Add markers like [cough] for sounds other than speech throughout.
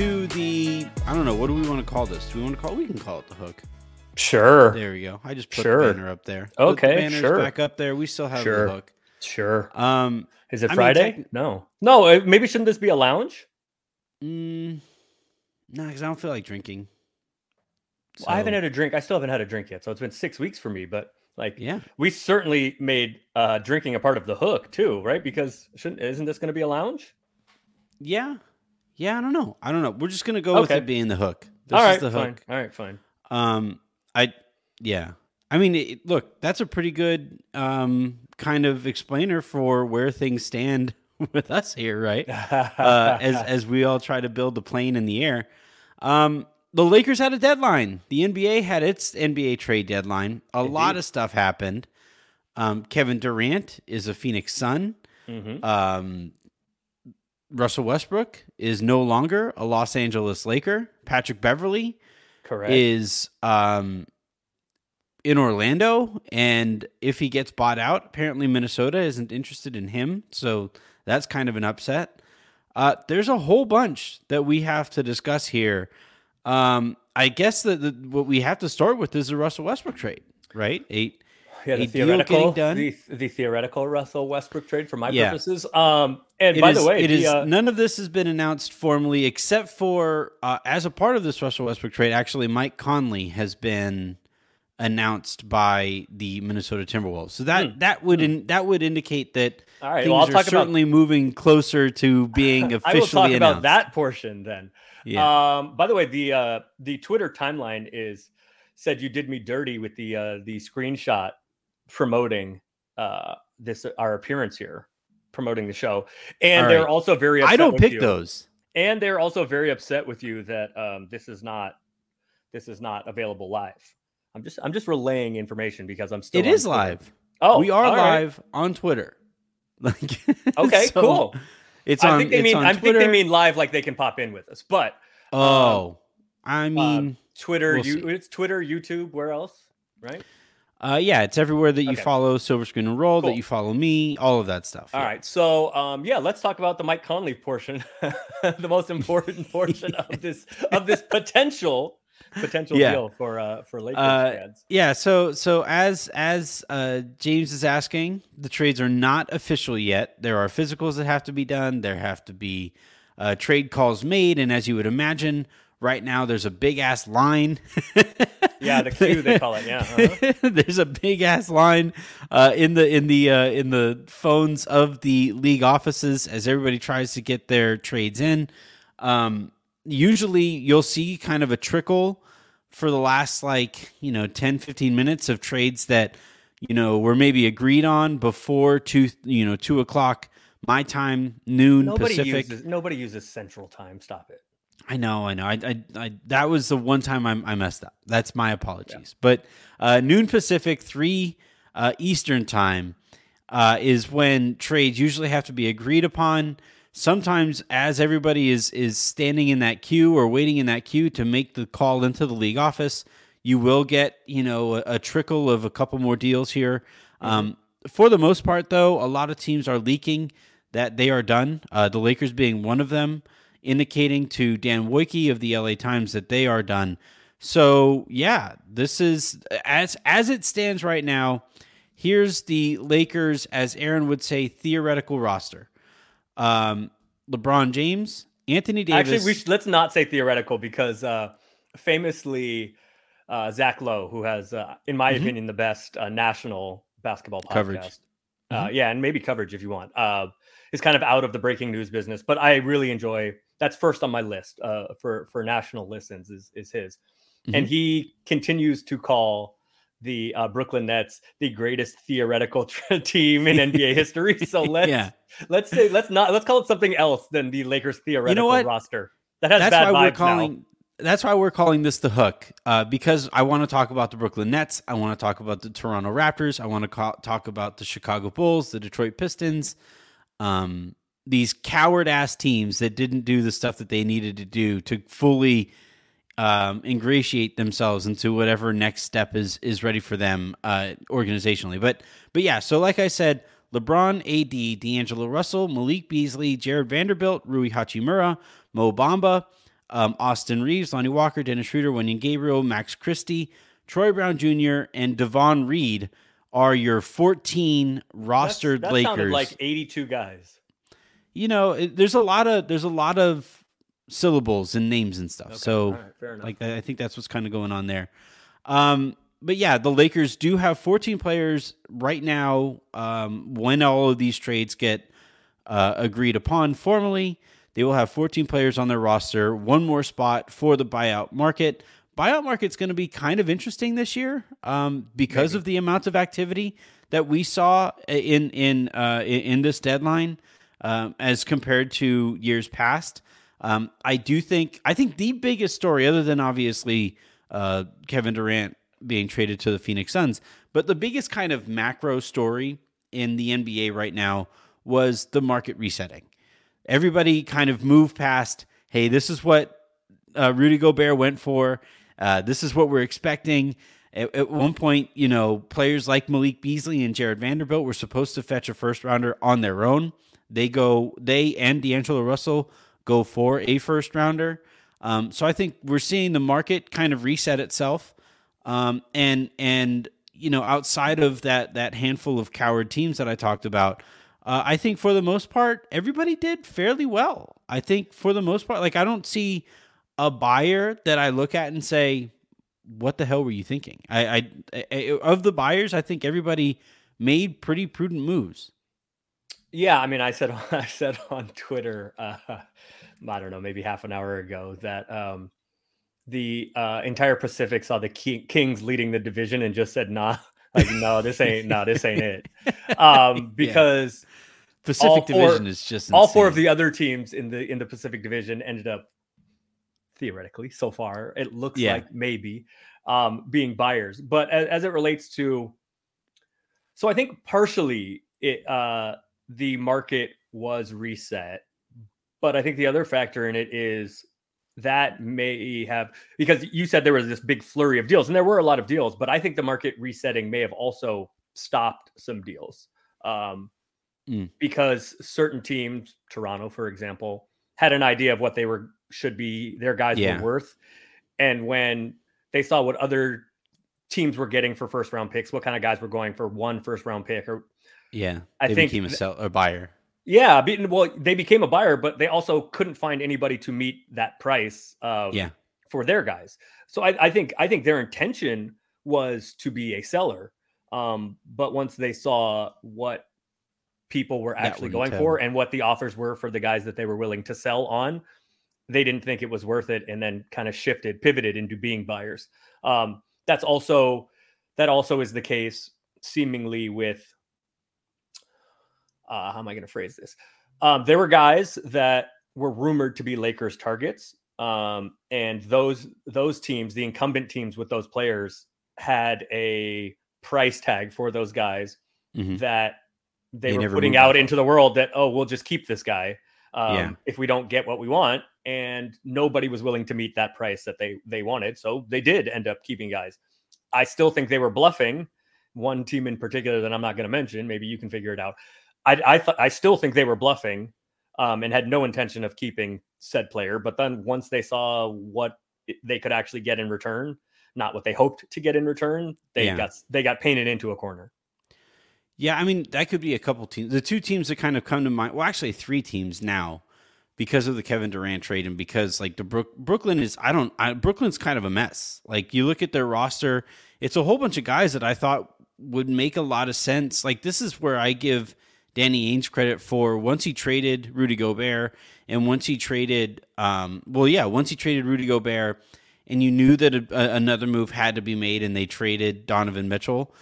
live. Welcome everybody to the. I don't know. What do we want to call this? Do we want to call? We can call it the hook. Sure. There we go. I just put Sure. the banner up there. Okay, sure. Back up there. We still have Sure. the hook. Sure. Um. Is it I mean, Friday? no. No, uh, maybe shouldn't this be a lounge? Mm, nah, because I don't feel like drinking. Well, I haven't had a drink. I still haven't had a drink yet. So it's been six weeks for me. But like, Yeah. we certainly made uh, drinking a part of the hook too, right? Because shouldn't isn't this going to be a lounge? Yeah. Yeah. I don't know. I don't know. We're just gonna go with it being the hook. This All right, is the fine. All right, fine. Um. I. Yeah. I mean, it, look, that's a pretty good um kind of explainer for where things stand [laughs] with us here, right? [laughs] uh, as as we all try to build the plane in the air. Um, the Lakers had a deadline. The NBA had its NBA trade deadline. A lot of stuff happened. Um, Kevin Durant is a Phoenix Sun. Mhm. Um, Russell Westbrook is no longer a Los Angeles Laker. Patrick Beverley Correct. is um, in Orlando, and if he gets bought out, apparently Minnesota isn't interested in him. So that's kind of an upset. Uh, there's a whole bunch that we have to discuss here. Um, I guess that what we have to start with is the Russell Westbrook trade, right? Eight. Yeah, the theoretical. The, the theoretical Russell Westbrook trade for my Yeah. purposes. Um, and It by is- the way, it the, is uh, none of this has been announced formally, except for uh, as a part of this Russell Westbrook trade. Actually, Mike Conley has been announced by the Minnesota Timberwolves. So that that would in, that would indicate that Hmm. All right, things well, are talk about- certainly moving closer to being officially [laughs] I will talk announced. about that portion then. Yeah. Um, by the way, the uh, the Twitter timeline is said you did me dirty with the uh, the screenshot promoting uh, this our appearance here, promoting the show, and All they're also very. Upset I don't with pick you. those. and they're also very upset with you that um, this is not this is not available live. I'm just I'm just relaying information because I'm still. It is Twitter. live. Oh, we are all right. live on Twitter. [laughs] Like Okay, so cool. It's on. I think they mean I think they mean live, like they can pop in with us, but Oh, I mean. Twitter, We'll you, it's Twitter, YouTube, where else? Right. Uh, yeah, it's everywhere that you Okay. follow Silver Screen and Roll, Cool. that you follow me, all of that stuff. All yeah. right. So, um, yeah, let's talk about the Mike Conley portion, [laughs] the most important [laughs] portion of this of this potential potential Yeah. deal for uh for Lakers Uh, fans. Yeah, so so as as uh, James is asking, the trades are not official yet. There are physicals that have to be done. There have to be uh, trade calls made, and as you would imagine, right now there's a big ass line. [laughs] Yeah, the queue they call it. Yeah. uh-huh. [laughs] there's a big ass line uh, in the in the uh, in the phones of the league offices as everybody tries to get their trades in. Um, usually, you'll see kind of a trickle for the last like you know 10 15 minutes of trades that you know were maybe agreed on before two you know two o'clock my time noon Nobody pacific uses nobody uses Central Time. Stop it. I know, I know. I, I, I that was the one time I, I messed up. That's my apologies. But uh, noon Pacific, three uh, Eastern time uh, is when trades usually have to be agreed upon. Sometimes, as everybody is is standing in that queue or waiting in that queue to make the call into the league office, you will get you know a, a trickle of a couple more deals here. Um, for the most part, though, a lot of teams are leaking that they are done. Uh, the Lakers being one of them indicating to Dan Woike of the LA Times that they are done. So yeah, this is as as it stands right now. Here's the Lakers, as Aaron would say, theoretical roster. Um, LeBron James, Anthony Davis. Actually, we should, let's not say theoretical because uh, famously, uh, Zach Lowe, who has, uh, in my Mhm. opinion, the best uh, national basketball podcast, Coverage. Uh, Mhm. yeah, and maybe coverage if you want, uh, is kind of out of the breaking news business. But I really enjoy that's first on my list uh, for for national listens is is his, and Mhm. he continues to call the uh, Brooklyn Nets the greatest theoretical [laughs] team in NBA [laughs] history. So let's Yeah. let's say let's not let's call it something else than the Lakers theoretical what? roster. That has that's bad why we're vibes calling that's why we're calling this the hook uh, because i want to talk about the brooklyn nets i want to talk about the toronto raptors i want to ca- talk about the chicago bulls the detroit pistons um, these coward ass teams that didn't do the stuff that they needed to do to fully um, ingratiate themselves into whatever next step is is ready for them uh, organizationally but but yeah so like i said LeBron, AD, D'Angelo Russell, Malik Beasley, Jarred Vanderbilt, Rui Hachimura, Mo Bamba, um, Austin Reaves, Lonnie Walker, Dennis Schroeder, Wenyen Gabriel, Max Christie, Troy Brown Jr., and Davon Reed are your 14 rostered that Lakers. sounded like 82 guys. You know, it, there's a lot of there's a lot of syllables and names and stuff. Okay, so right, like I I think that's what's kind of going on there. Um, but yeah, the Lakers do have 14 players right now. Um, when all of these trades get uh, agreed upon formally, they will have 14 players on their roster. One more spot for the buyout market. Buyout market's going to be kind of interesting this year um, because of the amount of activity that we saw in in uh, in this deadline um, as compared to years past. Um, I do think I think the biggest story, other than obviously uh, Kevin Durant being traded to the Phoenix Suns, but the biggest kind of macro story in the NBA right now was the market resetting. Everybody kind of moved past, hey, this is what uh, Rudy Gobert went for. Uh, this is what we're expecting. At, at one point, you know, players like Malik Beasley and Jarred Vanderbilt were supposed to fetch a first rounder on their own. They go, they and D'Angelo Russell go for a first rounder. Um, so I think we're seeing the market kind of reset itself. Um, and and you know, outside of that that handful of coward teams that I talked about, uh, I think for the most part, everybody did fairly well. I think for the most part, like I don't see a buyer that I look at and say, "What the hell were you thinking?" I, I, I of the buyers, I think everybody made pretty prudent moves. Yeah, I mean, I said [laughs] I said on Twitter, uh, I don't know, maybe half an hour ago that um, the uh, entire Pacific saw the Ki- Kings leading the division and just said, "Nah, [laughs] like no, this ain't no, this ain't it," [laughs] um, because Pacific All four- Division is just all four of the other teams in the in the Pacific Division ended up theoretically so far it looks Yeah. like maybe um being buyers. But as, as it relates to so I think partially it uh the market was reset but I think the other factor in it is that may have because you said there was this big flurry of deals and there were a lot of deals but I think the market resetting may have also stopped some deals um Mm. because certain teams Toronto for example had an idea of what they were should be their guys Yeah. were worth and when they saw what other teams were getting for first round picks what kind of guys were going for one first round pick or yeah. I they think became a sell a buyer. yeah, well, they became a buyer, but they also couldn't find anybody to meet that price uh, Yeah. for their guys. So I, I think I think their intention was to be a seller, um, but once they saw what people were actually going for and what the offers were for the guys that they were willing to sell on, they didn't think it was worth it, and then kind of shifted, pivoted into being buyers. Um, that's also that also is the case seemingly with uh, how am I going to phrase this? Um, there were guys that were rumored to be Lakers targets, um, and those those teams, the incumbent teams with those players, had a price tag for those guys Mhm. that they, They were putting out into the world. That oh, we'll just keep this guy um, Yeah. if we don't get what we want, and nobody was willing to meet that price that they they wanted, so they did end up keeping guys. I still think they were bluffing. One team in particular that I'm not going to mention. Maybe you can figure it out. I I, th- I still think they were bluffing um, and had no intention of keeping said player. But then once they saw what they could actually get in return, not what they hoped to get in return, they Yeah. got they got painted into a corner. Yeah, I mean that could be a couple teams. The two teams that kind of come to mind, well, actually three teams now, because of the Kevin Durant trade and because like the Brook, Brooklyn is, I don't, I, Brooklyn's kind of a mess. Like you look at their roster, it's a whole bunch of guys that I thought would make a lot of sense. Like this is where I give Danny Ainge credit for once he traded Rudy Gobert and once he traded, um, well, yeah, once he traded Rudy Gobert, and you knew that a, a- another move had to be made, and they traded Donovan Mitchell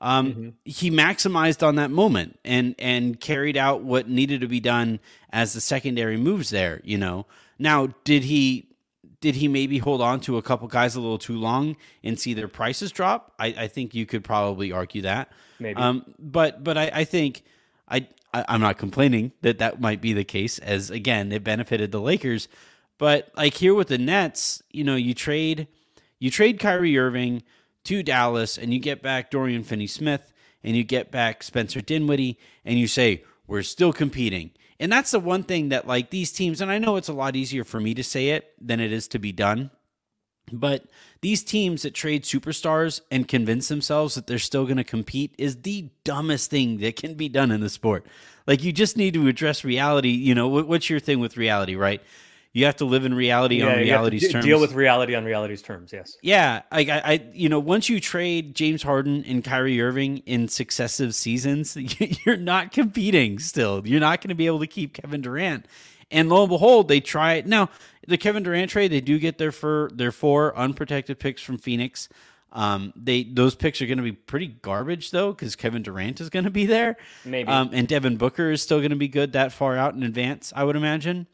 um, Mhm. he maximized on that moment and and carried out what needed to be done as the secondary moves there. You know, now did he did he maybe hold on to a couple guys a little too long and see their prices drop? I, I think you could probably argue that. Maybe. Um, but but I, I think I, I I'm not complaining that that might be the case as again it benefited the Lakers, but like here with the Nets, you know, you trade you trade Kyrie Irving to Dallas and you get back Dorian Finney-Smith and you get back Spencer Dinwiddie and you say, we're still competing. And that's the one thing that, like, these teams, and I know it's a lot easier for me to say it than it is to be done, but these teams that trade superstars and convince themselves that they're still going to compete is the dumbest thing that can be done in the sport. Like, you just need to address reality. You know, what's your thing with reality, right? You have to live in reality yeah, on reality's d- terms. Deal with reality on reality's terms. Yes. Yeah, I, I, you know, once you trade James Harden and Kyrie Irving in successive seasons, [laughs] you're not competing. Still, you're not going to be able to keep Kevin Durant. And lo and behold, they try it. Now, the Kevin Durant trade, they do get their for their four unprotected picks from Phoenix. Um, they those picks are going to be pretty garbage though, because Kevin Durant is going to be there. Maybe. Um, and Devin Booker is still going to be good that far out in advance, I would imagine.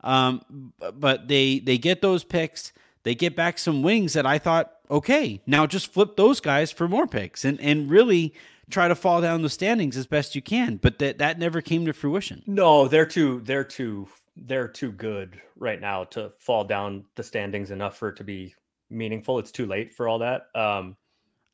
Um, but they they get those picks. They get back some wings that I thought, okay, now just flip those guys for more picks and and really try to fall down the standings as best you can. But that that never came to fruition. No, they're too they're too they're too good right now to fall down the standings enough for it to be meaningful. It's too late for all that. Um,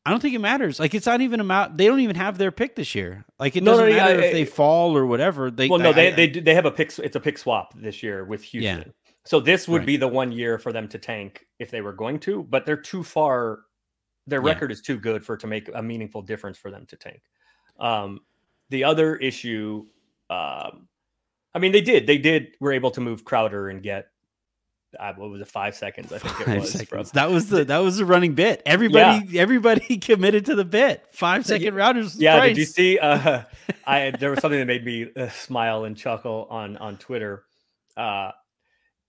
I don't think it matters. Like it's not even about. They don't even have their pick this year. Like it doesn't no, no, matter I, if they fall or whatever. They well, no, I, they they they have a pick. It's a pick swap this year with Houston. Yeah. So this would right. be the one year for them to tank if they were going to, but they're too far. Their yeah. record is too good for it to make a meaningful difference for them to tank. Um, the other issue, um, I mean, they did. They did. Were able to move Crowder and get uh, what was it five seconds i think five it was seconds. that was the that was the running bit everybody yeah. everybody [laughs] committed to the bit five second routers yeah price. did you see uh [laughs] i there was something that made me uh, smile and chuckle on on twitter uh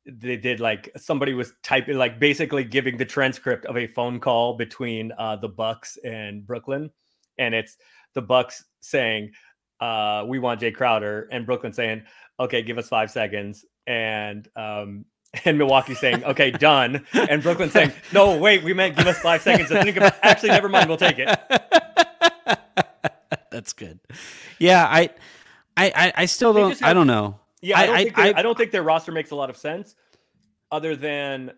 they did like somebody was typing like basically giving the transcript of a phone call between uh the bucks and brooklyn and it's the bucks saying uh we want Jae crowder and brooklyn saying okay give us five seconds and um [laughs] and Milwaukee saying, "Okay, done," and Brooklyn saying, "No, wait, we meant give us five seconds to think about." Actually, never mind, we'll take it. [laughs] That's good. Yeah, I, I, I still don't. Have, I don't know. Yeah, I don't, I, think I, I don't think their roster makes a lot of sense, other than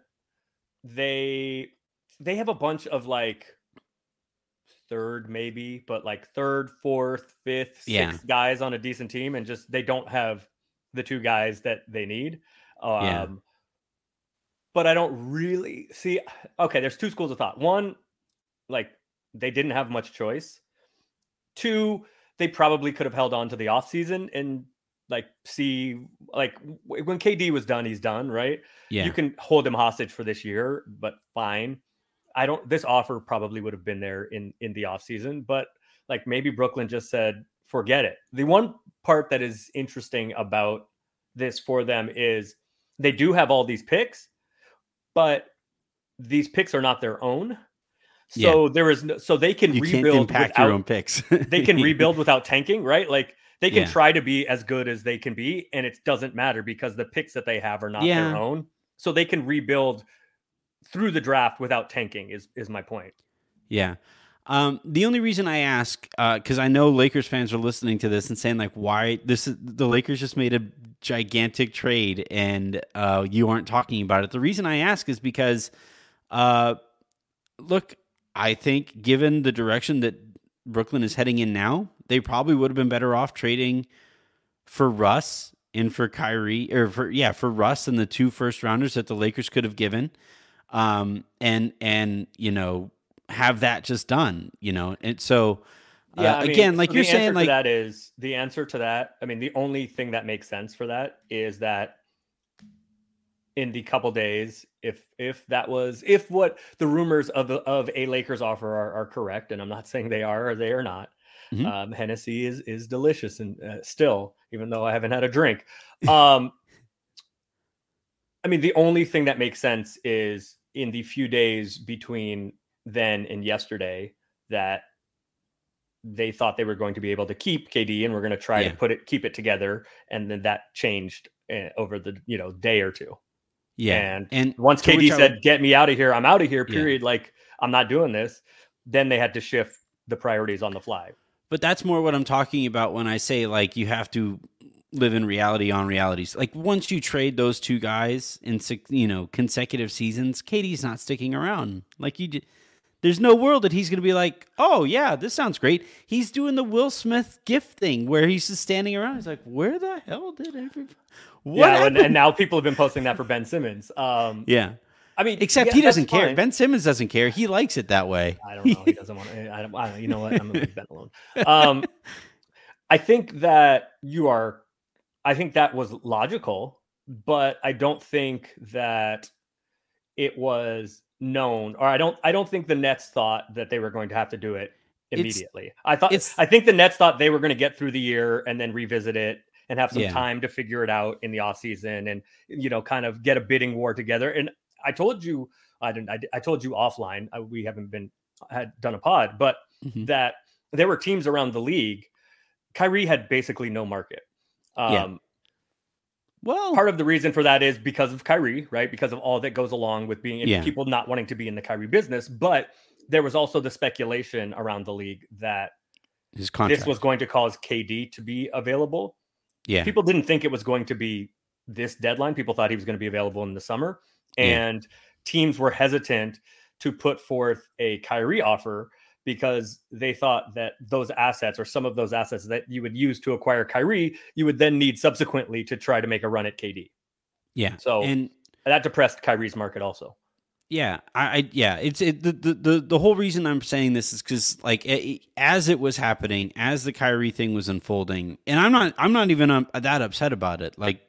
they they have a bunch of like third maybe, but like third, fourth, fifth, sixth yeah. guys on a decent team, and just they don't have the two guys that they need. Um, yeah but I don't really see. Okay, there's two schools of thought. One, like they didn't have much choice. Two, they probably could have held on to the offseason and like see like when KD was done, he's done, right? Yeah. You can hold him hostage for this year, but fine. I don't this offer probably would have been there in in the offseason, but like maybe Brooklyn just said, forget it. The one part that is interesting about this for them is they do have all these picks, but these picks are not their own. So yeah. there is no, so they can you rebuild without, your own picks. they can [laughs] rebuild without tanking, right? Like they can yeah. try to be as good as they can be, and it doesn't matter because the picks that they have are not yeah. their own. So they can rebuild through the draft without tanking. Is is my point? Yeah. Um, the only reason I ask, because uh, I know Lakers fans are listening to this and saying like, why this is the Lakers just made a gigantic trade and uh, you aren't talking about it. The reason I ask is because, uh, look, I think given the direction that Brooklyn is heading in now, they probably would have been better off trading for Russ and for Kyrie or for yeah for Russ and the two first rounders that the Lakers could have given, um, and and you know have that just done, you know, and so. Uh, yeah, I mean, again, like so you're saying, like that is the answer to that. I mean, the only thing that makes sense for that is that in the couple days, if if that was if what the rumors of the, of a Lakers offer are, are correct, and I'm not [laughs] saying they are or they are not, mm-hmm. um, Hennessy is is delicious and uh, still, even though I haven't had a drink. Um, I mean, the only thing that makes sense is in the few days between then and yesterday that they thought they were going to be able to keep KD and we're going to try yeah. to put it keep it together and then that changed uh, over the you know day or two. Yeah. And and once KD said would, get me out of here, I'm out of here period yeah. like I'm not doing this, then they had to shift the priorities on the fly. But that's more what I'm talking about when I say like you have to live in reality on realities. Like once you trade those two guys in you know consecutive seasons, KD's not sticking around. Like you There's no world that he's going to be like, oh yeah, this sounds great. He's doing the Will Smith gift thing where he's just standing around. He's like, where the hell did everybody? [laughs] What yeah, and, and, now people have been posting that for Ben Simmons. Um, yeah, I mean, except yeah, he doesn't care. Fine. Ben Simmons doesn't care. He likes it that way. I don't know. He doesn't want to. I don't, I don't, you know what? I'm gonna leave Ben alone. Um, I think that you are. I think that was logical, but I don't think that it was known, or I don't. I don't think the Nets thought that they were going to have to do it immediately. It's, I thought. I think the Nets thought they were going to get through the year and then revisit it and have some yeah. time to figure it out in the off season and you know kind of get a bidding war together. And I told you, I didn't. I, I told you offline. I, we haven't been had done a pod, but mm-hmm. that there were teams around the league. Kyrie had basically no market. Um, yeah. Well, part of the reason for that is because of Kyrie, right? Because of all that goes along with being yeah. people not wanting to be in the Kyrie business. But there was also the speculation around the league that His contract. this was going to cause KD to be available. Yeah. People didn't think it was going to be this deadline. People thought he was going to be available in the summer and yeah. teams were hesitant to put forth a Kyrie offer because they thought that those assets or some of those assets that you would use to acquire Kyrie, you would then need subsequently to try to make a run at KD. Yeah. So and that depressed Kyrie's market also. Yeah, I, I yeah, it's it, the, the the whole reason I'm saying this is because like it, as it was happening, as the Kyrie thing was unfolding, and I'm not I'm not even um, that upset about it. Like,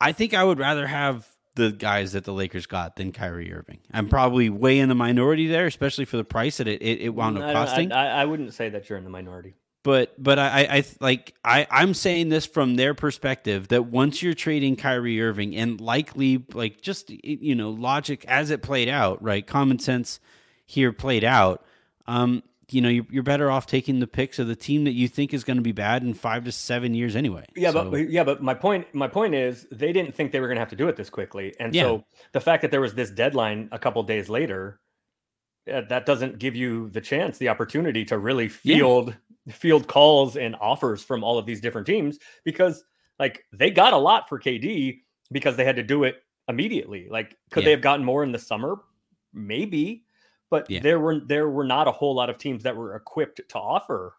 I think I would rather have the guys that the Lakers got than Kyrie Irving. I'm probably way in the minority there, especially for the price that it, it, it wound up costing. I, I, wouldn't say that you're in the minority. But but I, I like I I'm saying this from their perspective that once you're trading Kyrie Irving and likely like just you know logic as it played out right common sense here played out um you know, you're, better off taking the picks of the team that you think is going to be bad in five to seven years anyway. Yeah, so. but yeah, but my point, my point is, they didn't think they were going to have to do it this quickly, and yeah. so the fact that there was this deadline a couple days later, uh, that doesn't give you the chance, the opportunity to really field yeah. field calls and offers from all of these different teams because, like, they got a lot for KD because they had to do it immediately. Like, could yeah. they have gotten more in the summer? Maybe but yeah. there were there were not a whole lot of teams that were equipped to offer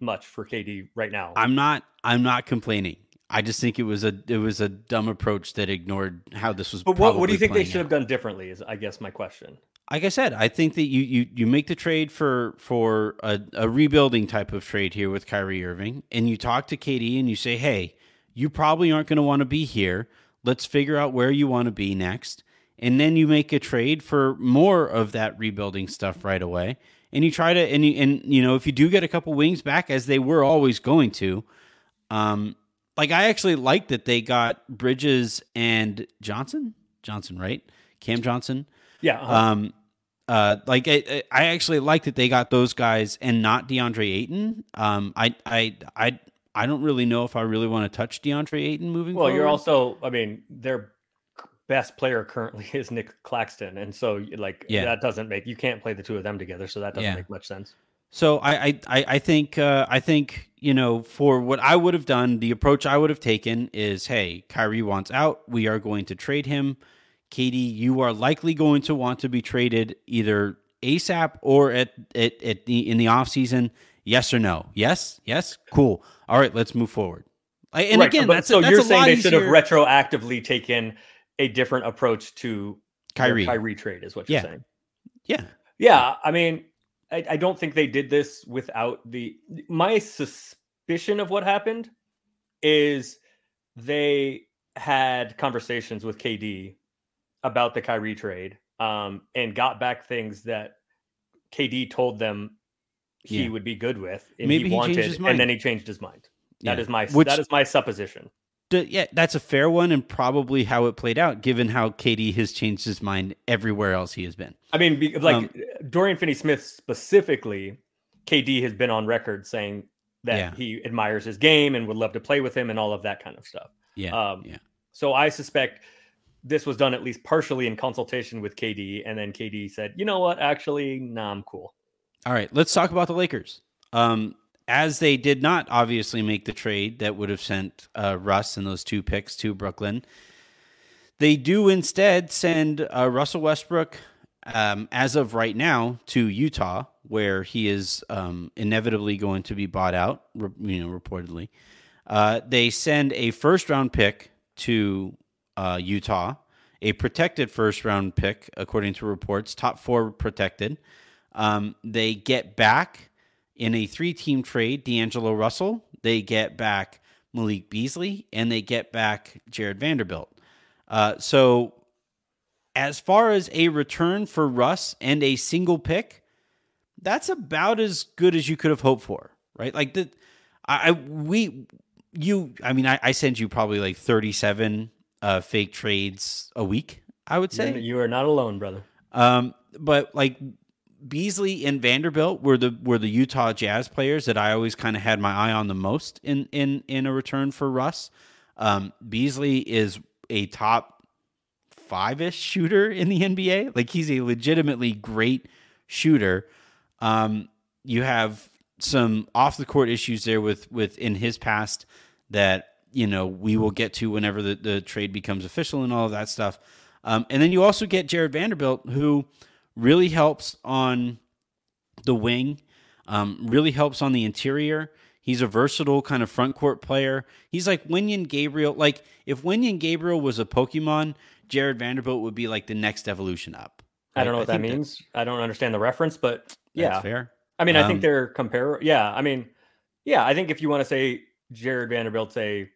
much for KD right now. I'm not I'm not complaining. I just think it was a it was a dumb approach that ignored how this was. But what, what do you think they should out. have done differently? Is I guess my question. Like I said, I think that you you you make the trade for for a, a rebuilding type of trade here with Kyrie Irving, and you talk to KD and you say, hey, you probably aren't going to want to be here. Let's figure out where you want to be next and then you make a trade for more of that rebuilding stuff right away and you try to and you, and you know if you do get a couple wings back as they were always going to um like i actually like that they got bridges and johnson johnson right cam johnson yeah uh-huh. um uh like I, I actually like that they got those guys and not deandre ayton um i i i I don't really know if I really want to touch DeAndre Ayton moving well, forward. you're also, I mean, they're best player currently [laughs] is Nick Claxton, and so like yeah. that doesn't make you can't play the two of them together, so that doesn't yeah. make much sense. So I I I think uh, I think you know for what I would have done, the approach I would have taken is, hey, Kyrie wants out, we are going to trade him. KD, you are likely going to want to be traded either ASAP or at at, at the in the off season. Yes or no? Yes, yes, cool. All right, let's move forward. And right, again, that's so that's you're saying they should have retroactively taken a different approach to Kyrie Kyrie trade is what you're yeah. saying. Yeah. Yeah. I mean, I, I don't think they did this without the my suspicion of what happened is they had conversations with KD about the Kyrie trade um, and got back things that KD told them he yeah. would be good with and Maybe he wanted, and then he changed his mind. That yeah. is my Which, that is my supposition yeah, that's a fair one, and probably how it played out, given how KD has changed his mind everywhere else he has been. I mean, like um, Dorian Finney-Smith specifically, KD has been on record saying that yeah. he admires his game and would love to play with him and all of that kind of stuff. Yeah, um, yeah. So I suspect this was done at least partially in consultation with KD, and then KD said, "You know what? Actually, nah, I'm cool." All right, let's talk about the Lakers. Um, as they did not obviously make the trade that would have sent uh, Russ and those two picks to Brooklyn, they do instead send uh, Russell Westbrook um, as of right now, to Utah, where he is um, inevitably going to be bought out, you know, reportedly. Uh, they send a first round pick to uh, Utah, a protected first round pick, according to reports, top four protected. Um, they get back in a three team trade D'Angelo Russell, they get back Malik Beasley, and they get back Jarred Vanderbilt. Uh, so, as far as a return for Russ and a single pick, that's about as good as you could have hoped for, right? Like the, I, we, you, I mean, I, I send you probably like thirty-seven uh, fake trades a week. I would say you are not alone, brother. Um, but like Beasley and Vanderbilt were the were the Utah Jazz players that I always kind of had my eye on the most in in in a return for Russ. Um, Beasley is a top five ish shooter in the NBA. Like he's a legitimately great shooter. Um, you have some off the court issues there with with in his past that you know we will get to whenever the, the trade becomes official and all of that stuff. Um, and then you also get Jarred Vanderbilt who really helps on the wing, um, really helps on the interior. He's a versatile kind of front court player. He's like Wenyen Gabriel. Like if Wenyen Gabriel was a Pokemon, Jarred Vanderbilt would be like the next evolution up. I don't know what I that means. I don't understand the reference, but yeah, fair. I mean, I think um, they're compare. Yeah, I mean, yeah, I think if you want to say Jarred Vanderbilt's a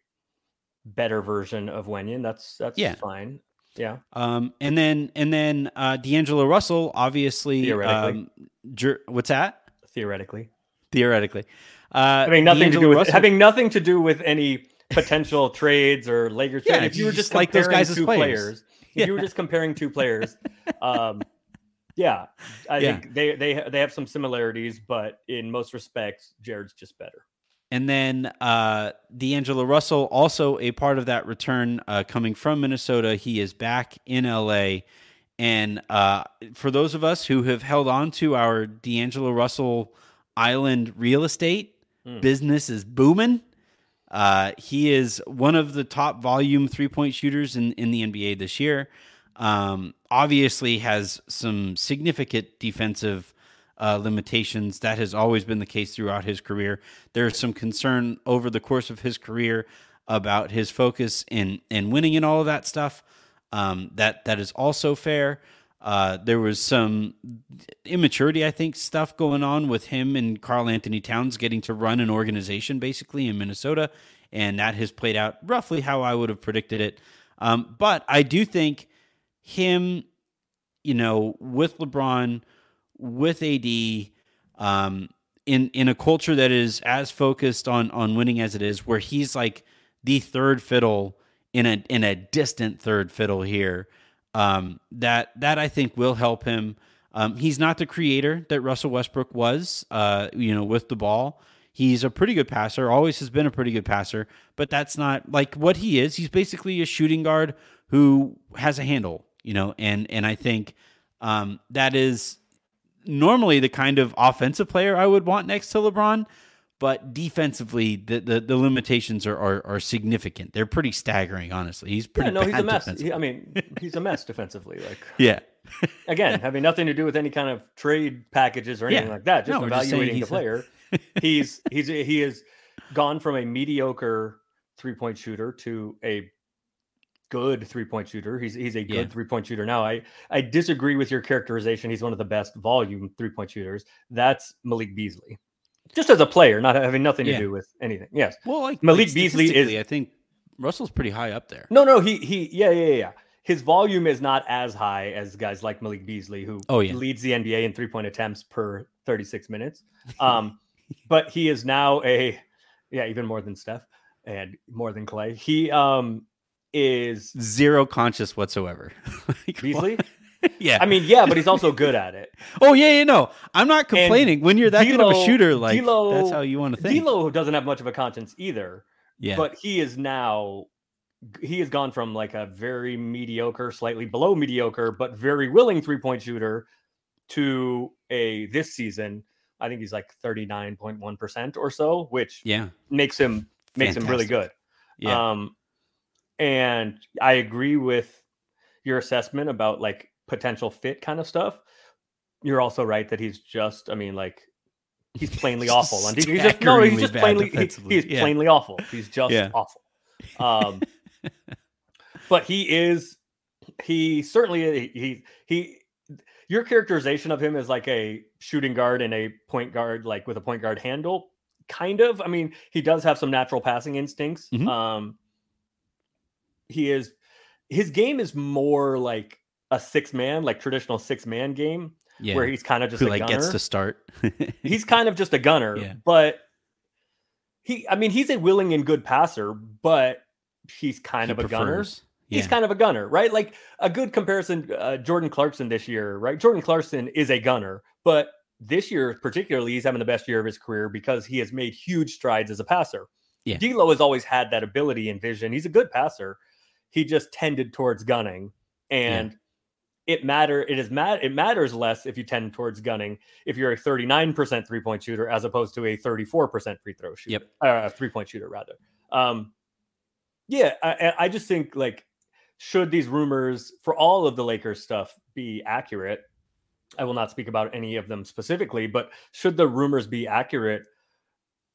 better version of Wenyen, that's that's yeah. fine. Yeah. Um, and then and then uh, D'Angelo Russell, obviously. Theoretically. Um, jer- what's that? Theoretically. Theoretically. Uh, having nothing D'Angelo to do with Russell. having nothing to do with any potential [laughs] trades or Lakers. Yeah, if you were just, like those guys two players. players if yeah. you were just comparing two players, [laughs] um, yeah, I yeah. think they they they have some similarities, but in most respects, Jarred's just better. And then uh, D'Angelo Russell, also a part of that return uh, coming from Minnesota. He is back in LA. And uh, for those of us who have held on to our D'Angelo Russell Island real estate, mm. business is booming. Uh, he is one of the top volume three point shooters in, in the NBA this year. Um, obviously, has some significant defensive uh, limitations. That has always been the case throughout his career. There's some concern over the course of his career about his focus in in winning and all of that stuff. Um, that that is also fair. Uh, there was some immaturity, I think, stuff going on with him and Karl-Anthony Towns getting to run an organization basically in Minnesota, and that has played out roughly how I would have predicted it. Um, but I do think him, you know, with LeBron with AD um, in in a culture that is as focused on on winning as it is, where he's like the third fiddle in a in a distant third fiddle here. Um, that that I think will help him. Um, he's not the creator that Russell Westbrook was, uh, you know, with the ball. He's a pretty good passer, always has been a pretty good passer, but that's not like what he is. He's basically a shooting guard who has a handle, you know, and and I think um, that is normally the kind of offensive player I would want next to LeBron, but defensively the the, the limitations are, are, are significant. They're pretty staggering, honestly. He's pretty yeah, no, he's a mess. He, I mean, he's a mess defensively. Like [laughs] yeah. again, [laughs] having nothing to do with any kind of trade packages or anything yeah. like that. Just no, evaluating just the player. A... [laughs] he's he's he has gone from a mediocre three point shooter to a good three point shooter. He's he's a good yeah. three point shooter now. I I disagree with your characterization. He's one of the best volume three point shooters. That's Malik Beasley, just as a player, not having nothing to do with anything. Yes. Well, like Malik like Beasley is. I think Russell's pretty high up there. No, no, he he yeah yeah yeah. His volume is not as high as guys like Malik Beasley, who oh, yeah. leads the NBA in three point attempts per 36 minutes. [laughs] Um, but he is now a yeah, even more than Steph and more than Clay. He um is zero conscious whatsoever. [laughs] like, Beasley? [laughs] yeah. I mean, yeah, but he's also good at it. [laughs] oh yeah, yeah, no. I'm not complaining. And when you're that good of a shooter, like D'Lo, that's how you want to think. D'Lo doesn't have much of a conscience either. Yeah. But he is now he has gone from like a very mediocre, slightly below mediocre, but very willing three-point shooter to a this season. I think he's like 39.1% or so, which yeah makes him makes Fantastic. him really good. Yeah. Um, and I agree with your assessment about like potential fit kind of stuff. You're also right that he's just, I mean, like he's [laughs] plainly awful. And he's just no, he's just plainly he, he's yeah. plainly awful. He's just yeah. awful. [laughs] Um, but he is he certainly he he your characterization of him is like a shooting guard and a point guard, like with a point guard handle, kind of. I mean, he does have some natural passing instincts. Mm-hmm. Um, he is his game is more like a six man, like traditional six man game, yeah. where he's kind of just Who, a like gunner. gets to start. he's [laughs] kind of just a gunner, yeah. but he, I mean, he's a willing and good passer, but he's kind he of a prefers. gunner he's yeah. kind of a gunner, right? Like a good comparison, uh, Jordan Clarkson this year, right? Jordan Clarkson is a gunner, but this year particularly, he's having the best year of his career because he has made huge strides as a passer. Yeah. D'Lo has always had that ability and vision. He's a good passer. He just tended towards gunning, and yeah. it matter. It is mat. It matters less if you tend towards gunning if you're a 39% three point shooter as opposed to a 34% free throw shooter. Yep. Uh, three point shooter rather. Um, yeah, I, I just think like should these rumors for all of the Lakers stuff be accurate, I will not speak about any of them specifically, but should the rumors be accurate,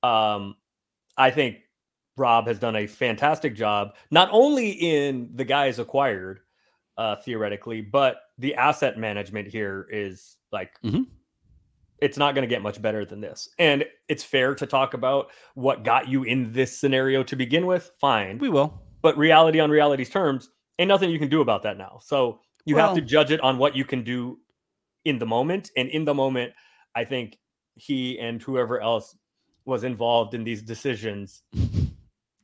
um, I think Rob has done a fantastic job, not only in the guys acquired, uh, theoretically, but the asset management here is like mm-hmm. it's not going to get much better than this. And it's fair to talk about what got you in this scenario to begin with. Fine, we will. But reality on reality's terms, ain't nothing you can do about that now. So you well, have to judge it on what you can do in the moment. And in the moment, I think he and whoever else was involved in these decisions [laughs]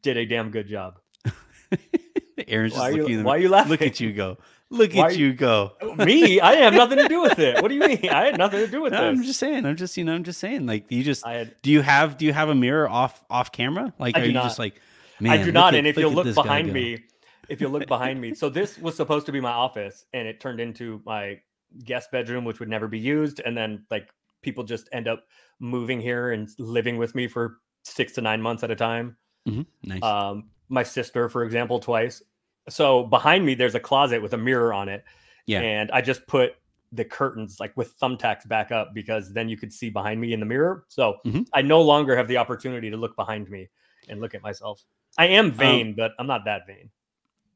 did a damn good job. [laughs] Aaron's why just looking. You, why are you laughing? Look at you go. Look why at you go. [laughs] Me? I have nothing to do with it. What do you mean? I had nothing to do with no, this. I'm just saying. I'm just you know. I'm just saying. Like you just. Had, do you have Do you have a mirror off off camera? Like I are you not. just like? I do not. At, and if you look behind me, if you look behind me. So this was supposed to be my office and it turned into my guest bedroom, which would never be used. And then like people just end up moving here and living with me for six to nine months at a time. Mm-hmm. Nice. Um, my sister, for example, twice. So behind me, there's a closet with a mirror on it. Yeah. And I just put the curtains like with thumbtacks back up because then you could see behind me in the mirror. So mm-hmm. I no longer have the opportunity to look behind me and look at myself. I am um, vain, um, but I'm not that vain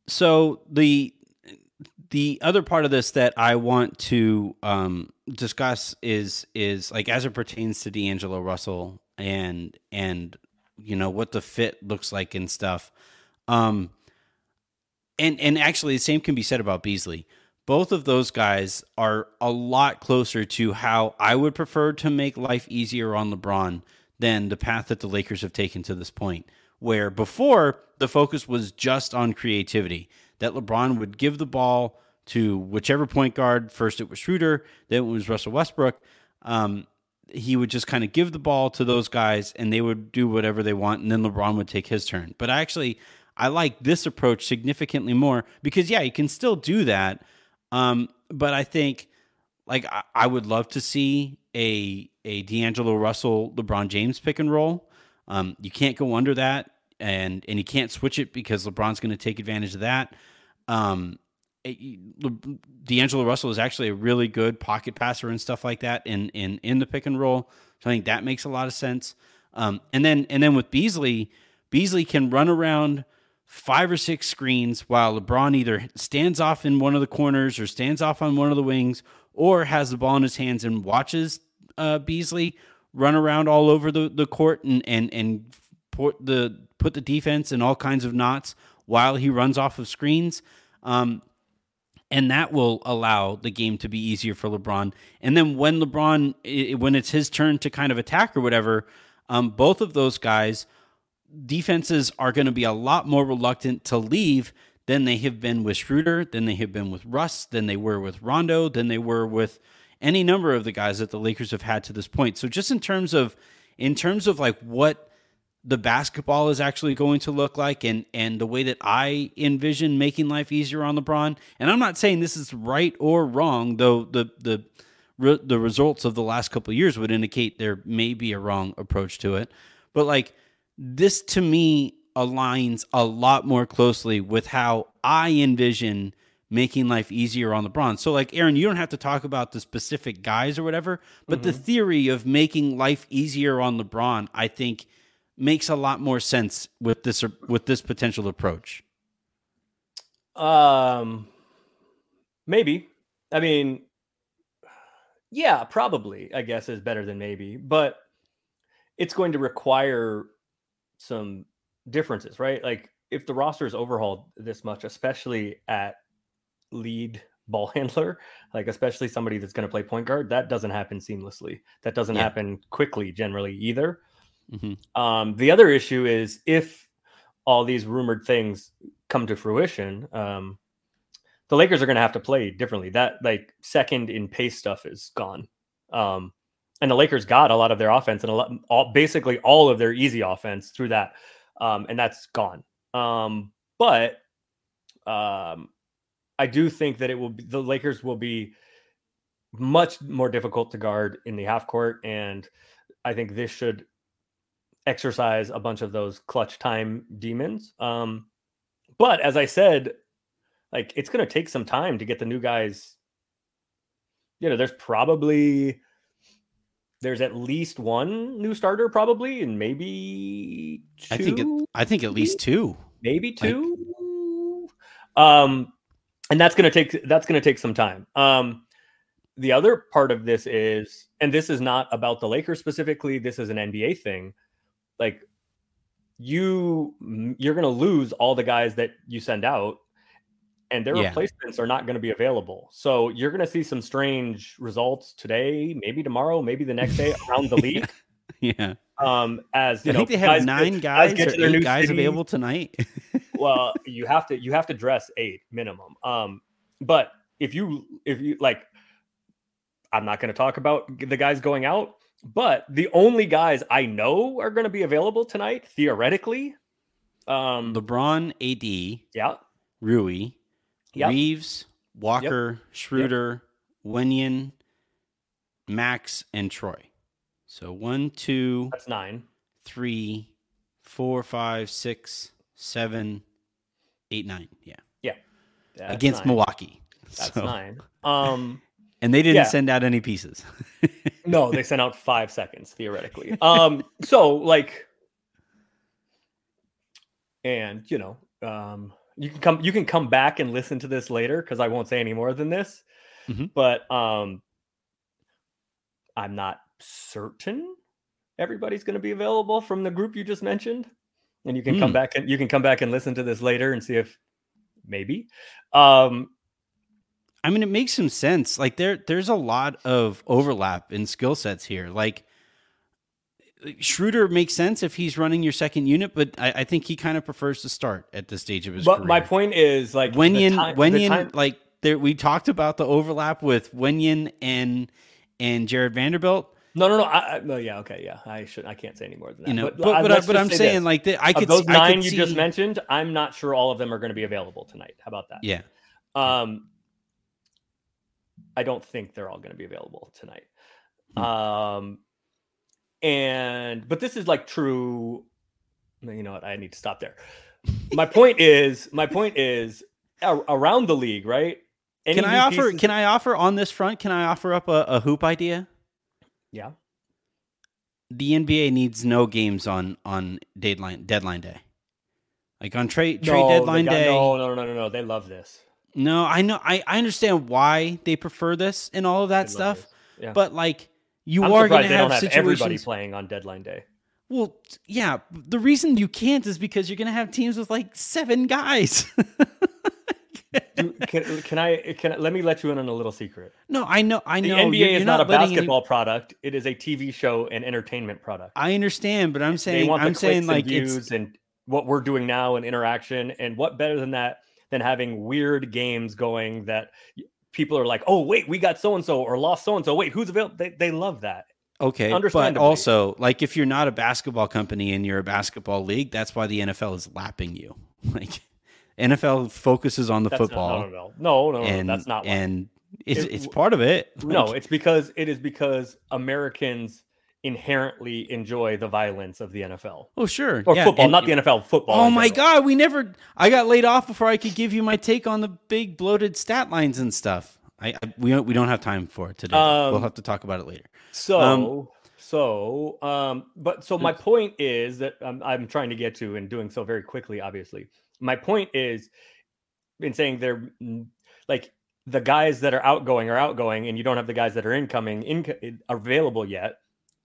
so the the other part of this that I want to um, discuss is is like as it pertains to D'Angelo Russell and and you know what the fit looks like and stuff. Um, and and actually, the same can be said about Beasley. Both of those guys are a lot closer to how I would prefer to make life easier on LeBron than the path that the Lakers have taken to this point where before the focus was just on creativity, that LeBron would give the ball to whichever point guard. First it was Schroeder, then it was Russell Westbrook. Um, he would just kind of give the ball to those guys and they would do whatever they want, and then LeBron would take his turn. But actually, I like this approach significantly more because, yeah, you can still do that. Um, but I think, like, I, I would love to see a a D'Angelo Russell LeBron James pick and roll. Um, you can't go under that and and you can't switch it because LeBron's going to take advantage of that. Um, D'Angelo Russell is actually a really good pocket passer and stuff like that in in in the pick and roll. So I think that makes a lot of sense. Um, and then and then with Beasley, Beasley can run around five or six screens while LeBron either stands off in one of the corners or stands off on one of the wings or has the ball in his hands and watches uh, Beasley run around all over the, the court and and and put the put the defense in all kinds of knots while he runs off of screens. Um, and that will allow the game to be easier for LeBron. And then when LeBron, when it's his turn to kind of attack or whatever, um, both of those guys, defenses are going to be a lot more reluctant to leave than they have been with Schroeder, than they have been with Russ, than they were with Rondo, than they were with any number of the guys that the Lakers have had to this point. So just in terms of, in terms of like what the basketball is actually going to look like and and the way that I envision making life easier on LeBron. And I'm not saying this is right or wrong, though the the the results of the last couple of years would indicate there may be a wrong approach to it. But like this to me aligns a lot more closely with how I envision making life easier on LeBron. So, like, Aaron, you don't have to talk about the specific guys or whatever, but the mm-hmm. theory of making life easier on LeBron, I think, makes a lot more sense with this with this potential approach. Um, maybe. I mean, yeah, probably. I guess is better than maybe, but it's going to require some differences, right? Like if the roster is overhauled this much, especially at lead ball [laughs] handler, like especially somebody that's going to play point guard, that doesn't happen seamlessly. That doesn't Yeah. happen quickly generally either. Mhm. Um, the other issue is if all these rumored things come to fruition, um, the Lakers are going to have to play differently. That like second in pace stuff is gone. Um, and the Lakers got a lot of their offense and a lot, all, basically all of their easy offense through that, um, and that's gone. Um, but um, I do think that it will be the Lakers will be much more difficult to guard in the half court, and I think this should exercise a bunch of those clutch time demons. Um, but as I said, like it's going to take some time to get the new guys. You know, there's probably there's at least one new starter, probably, and maybe two, I think it, I think at least two. maybe two. um, and that's gonna take that's gonna take some time. Um, the other part of this is, and this is not about the Lakers specifically. This is an NBA thing. Like you, you're gonna lose all the guys that you send out, and their Yeah. replacements are not going to be available. So you're going to see some strange results today, maybe tomorrow, maybe the next day [laughs] around the league. Yeah, Um, as you I know, think they have guys get- nine guys, get or their eight new guys city. available tonight. [laughs] well you have to you have to dress eight minimum um but if you if you like i'm not going to talk about the guys going out but the only guys i know are going to be available tonight theoretically um LeBron, AD, yeah Rui, Yep. Reaves, Walker, Schroeder, Wenyen, Max, and Troy. So one, two, that's nine three, four, five, six, seven, eight, nine. Yeah, That's against nine. Milwaukee. that's So- nine um [laughs] and they didn't Yeah. send out any pieces. [laughs] no they sent out five seconds theoretically um so like and you know um you can come you can come back and listen to this later because i won't say any more than this Mhm. but um i'm not certain everybody's going to be available from the group you just mentioned and you can come Hmm. back and you can come back and listen to this later and see if maybe um I mean, it makes some sense. Like there, there's a lot of overlap in skill sets here. Like Schroeder makes sense if he's running your second unit, but I, I think he kind of prefers to start at this stage of his but career. my point is like the Wenyen, time- the Wenyen, time- like there, we talked about the overlap with Wenyen and and Jarred Vanderbilt. No, no, no. I, I, no, yeah, okay, yeah. I should. I can't say any more than that. You know, but, but but, but I'm say saying this. like that. I of those nine could you see, just mentioned, I'm not sure all of them are going to be available tonight. How about that? Yeah, Um, I don't think they're all going to be available tonight. Hmm. Um, and but this is like true. You know what? I need to stop there. [laughs] My point is, my point is a- around the league, right? Any can I offer? pieces- Can I offer on this front? Can I offer up a, a hoop idea? Yeah. The NBA needs no games on on deadline deadline day. Like on trade trade No, deadline got- day. No, no, no, no, no. They love this. No, I know. I, I understand why they prefer this and all of that stuff. Yeah. But like, you I'm are going to have have everybody playing on deadline day. Well, yeah. The reason you can't is because you're going to have teams with like seven guys. [laughs] Do- can, can I can I, let me let you in on a little secret? no, I know. I The know. NBA you're, is you're not, a letting any- basketball product; it is a TV show and entertainment product. I understand, but I'm they saying want the I'm saying like views it's and what we're doing now and interaction, and what better than that than having weird games going that people are like, "Oh, wait, we got so and so or lost so and so. Wait, who's available?" They they love that. okay. But also, like if you're not a basketball company and you're a basketball league, that's why the NFL is lapping you. [laughs] Like NFL focuses on the That's football. Not, no, no, no, and no, that's not. Why. and it's It- it's part of it. no, it's because it is because Americans inherently enjoy the violence of the NFL Oh, sure. or Yeah, football, and- not the NFL, football. Oh my general. god, we never I got laid off before I could give you my take on the big bloated stat lines and stuff. I, I we don't we don't have time for it today. Um, we'll have to talk about it later. So, Um, so, um, but so my point is that um, I'm trying to get to and doing so very quickly, obviously. My point is in saying they're like the guys that are outgoing are outgoing, and you don't have the guys that are incoming in, available yet.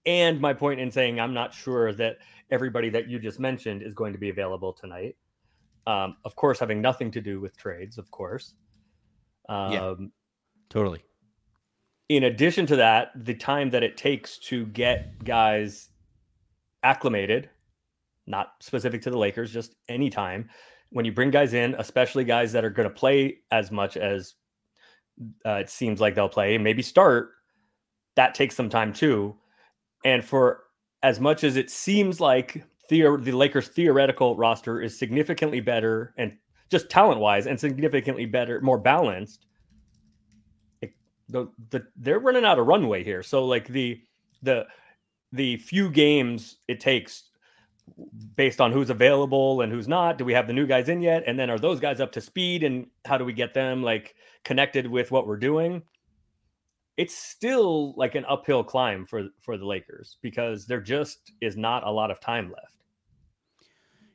And my point in saying I'm not sure that everybody that you just mentioned is going to be available tonight. Um, of course, having nothing to do with trades, of course. Um, Yeah. Totally. in addition to that, the time that it takes to get guys acclimated, not specific to the Lakers, just any time when you bring guys in, especially guys that are going to play as much as uh, it seems like they'll play, maybe start, that takes some time too. And for as much as it seems like theor- the Lakers' theoretical roster is significantly better and just talent wise and significantly better, more balanced, the, the they're running out of runway here. So like the the the few games it takes based on who's available and who's not. Do we have the new guys in yet? And then are those guys up to speed? And how do we get them like connected with what we're doing? It's still like an uphill climb for for the Lakers because there just is not a lot of time left.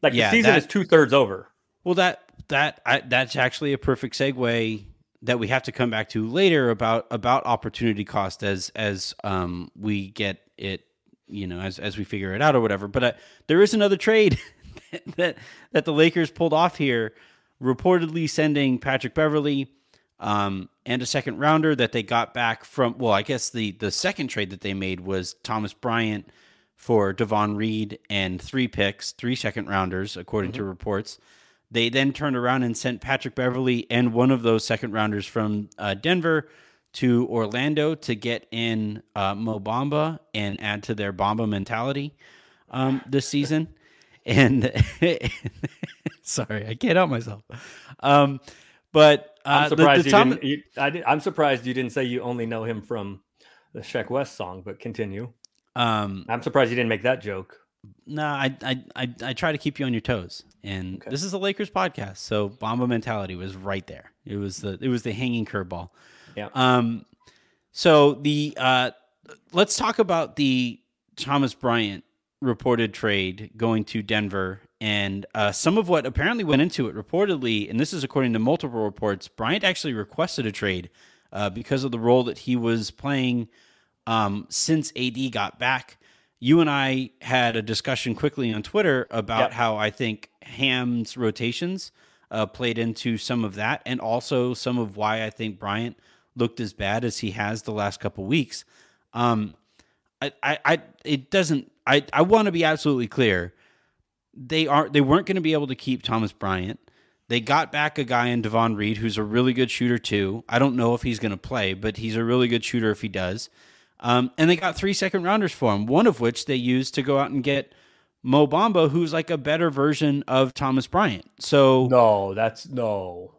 Like Yeah, the season that- is two thirds over. Well, that that I, that's actually a perfect segue that we have to come back to later about about opportunity cost as as um we get it you know as as we figure it out or whatever. But uh, there is another trade [laughs] that that the Lakers pulled off here, reportedly sending Patrick Beverley um, and a second rounder that they got back from. Well, I guess the the second trade that they made was Thomas Bryant for Davon Reed and three picks, three second rounders, according to reports. They then turned around and sent Patrick Beverley and one of those second rounders from uh, Denver to Orlando to get in uh, Mo Bamba and add to their Bamba mentality um, this season. [laughs] And [laughs] sorry, I can't help myself. Um, but I'm the- surprised the you Tom- didn't. You, I did, I'm surprised you didn't say you only know him from the Sheck West song. But continue. um, I'm surprised you didn't make that joke. No, I, I I I try to keep you on your toes, and Okay. this is a Lakers podcast, so Bamba mentality was right there. It was the it was the hanging curveball. Yeah. Um. So the uh, let's talk about the Thomas Bryant reported trade going to Denver, and uh, some of what apparently went into it. Reportedly, and this is according to multiple reports, Bryant actually requested a trade uh, because of the role that he was playing um, since AD got back. You and I had a discussion quickly on Twitter about Yep. how I think Ham's rotations uh, played into some of that, and also some of why I think Bryant looked as bad as he has the last couple weeks. Um, I, I, I, it doesn't. I, I want to be absolutely clear. They aren't. They weren't going to be able to keep Thomas Bryant. They got back a guy in Davon Reed who's a really good shooter too. I don't know if he's going to play, but he's a really good shooter if he does. Um, and they got three second rounders for him, one of which they used to go out and get Mo Bamba, who's like a better version of Thomas Bryant. So No, that's no,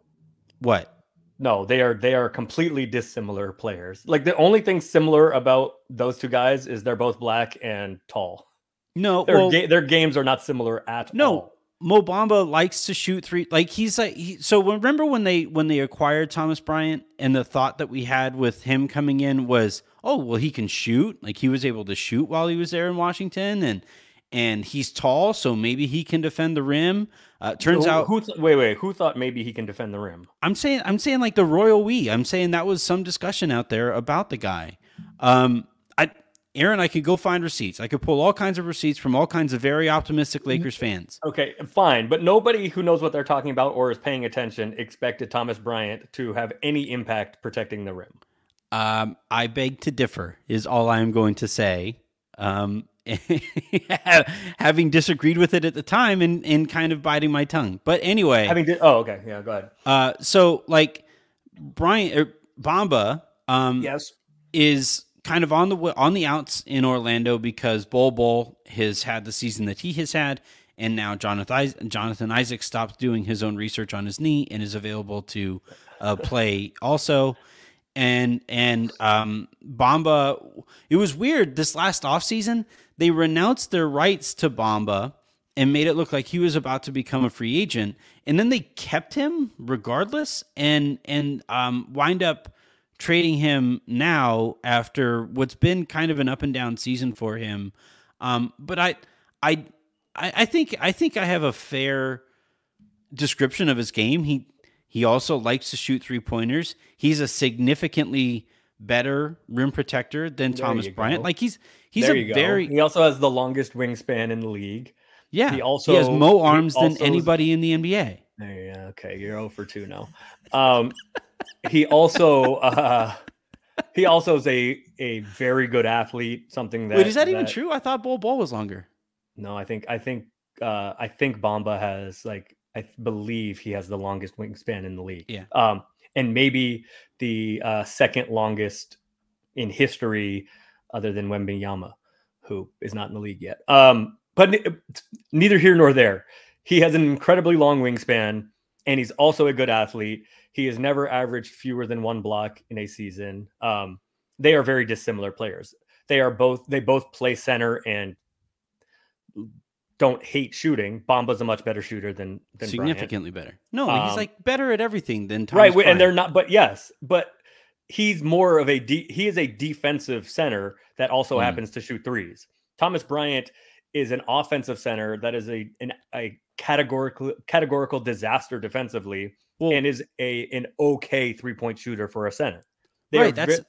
what? no. They are they are completely dissimilar players. Like the only thing similar about those two guys is they're both black and tall. No, Their well, ga- their games are not similar at No. all. Mo Bamba likes to shoot three. Like he's like he, so. Remember when they when they acquired Thomas Bryant, and the thought that we had with him coming in was, oh well, he can shoot. Like he was able to shoot while he was there in Washington, and and he's tall, so maybe he can defend the rim. Uh, turns Who- out, who th- wait wait who thought maybe he can defend the rim? I'm saying I'm saying like the royal we. I'm saying that was some discussion out there about the guy. Um, Aaron, I could go find receipts. I could pull all kinds of receipts from all kinds of very optimistic Lakers fans. Okay, fine, but nobody who knows what they're talking about or is paying attention expected Thomas Bryant to have any impact protecting the rim. Um, I beg to differ, is all I am going to say. Um, [laughs] having disagreed with it at the time and, and kind of biting my tongue. But anyway, Having did oh okay yeah go ahead uh, so like Bryant or Bamba um, yes is kind of on the on the outs in Orlando because Bol Bol has had the season that he has had, and now Jonathan Jonathan Isaac stopped doing his own research on his knee and is available to uh, play also. and and um, Bamba. It was weird this last offseason. They renounced their rights to Bamba and made it look like he was about to become a free agent, and then they kept him regardless, and and um, wind up trading him now after what's been kind of an up and down season for him. Um, but I, I, I think I think I have a fair description of his game. He he also likes to shoot three pointers. He's a significantly better rim protector than There Thomas Bryant. go. Like he's he's there a very He also has the longest wingspan in the league. yeah. he He, also- has more arms than is- anybody in the NBA. There, yeah, okay, you're 0 for two now. Um, he also uh, he also is a a very good athlete. Something that Wait, is that, even true? I thought Bol Bol was longer. No, I think I think uh, I think Bamba has like I believe he has the longest wingspan in the league. Yeah. Um, and maybe the uh, second longest in history, other than Wembanyama, who is not in the league yet. Um, but ne- neither here nor there. He has an incredibly long wingspan, and he's also a good athlete. He has never averaged fewer than one block in a season. Um, they are very dissimilar players. They are both they both play center and don't hate shooting. Bamba's a much better shooter than than Bryant. Significantly better. No, he's Um, like better at everything than Thomas right? wi- And they're not, but yes, but he's more of a de- he is a defensive center that also Mm. happens to shoot threes. Thomas Bryant is an offensive center that is a an, a categorical categorical disaster defensively well, and is a an okay three point shooter for a center. They right. That's ve-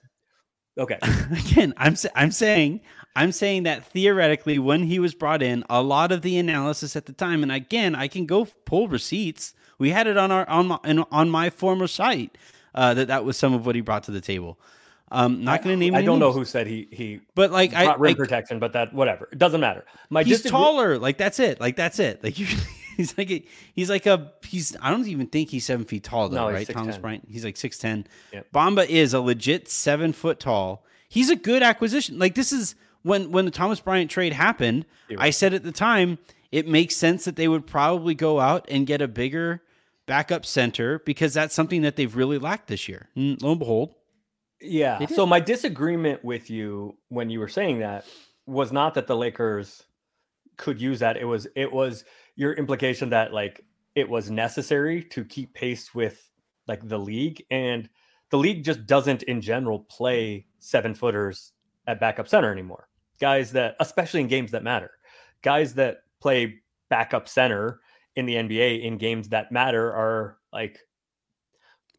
okay. [laughs] again. I'm I'm saying I'm saying that theoretically, when he was brought in, a lot of the analysis at the time, and again, I can go pull receipts. We had it on our on my on my former site uh, that that was some of what he brought to the table. Um, not going to name. Him. I don't know who said he he but like I, rim I protection, but that whatever. It doesn't matter. My he's disagree- taller. Like that's it. Like that's it. Like you, [laughs] he's like a, he's like a he's. I don't even think he's seven feet tall though, No, right? Thomas Bryant. He's like six ten. Yep. Bamba is a legit seven foot tall. He's a good acquisition. Like this is when when the Thomas Bryant trade happened. You're I said at the time it makes sense that they would probably go out and get a bigger backup center because that's something that they've really lacked this year. And lo and behold, Yeah. So my disagreement with you when you were saying that was not that the Lakers could use that. It was it was your implication that like it was necessary to keep pace with like the league and the league just doesn't in general play seven footers at backup center anymore. Guys that especially in games that matter. Guys that play backup center in the NBA in games that matter are like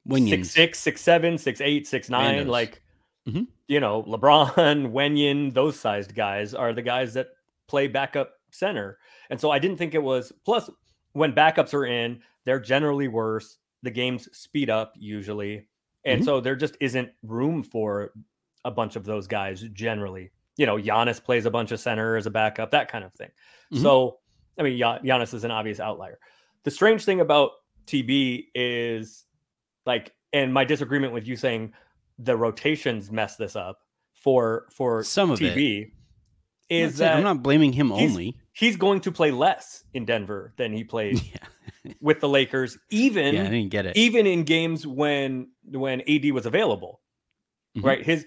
Winions. six six, six seven, six eight, six nine. Like Mhm. you know, LeBron, [laughs] Wenyen, those sized guys are the guys that play backup center. And so I didn't think it was plus when backups are in, they're generally worse. The games speed up usually. And Mhm. so there just isn't room for a bunch of those guys generally. You know, Giannis plays a bunch of center as a backup, that kind of thing. Mhm. So, I mean, Gian- Giannis is an obvious outlier. The strange thing about TB is like, and my disagreement with you saying the rotations mess this up for for Some of it. I'm not is that I'm not blaming him he's- only. he's going to play less in Denver than he [laughs] played Yeah, with the Lakers, even yeah, I didn't get it. even in games when when AD was available, Mhm. right? His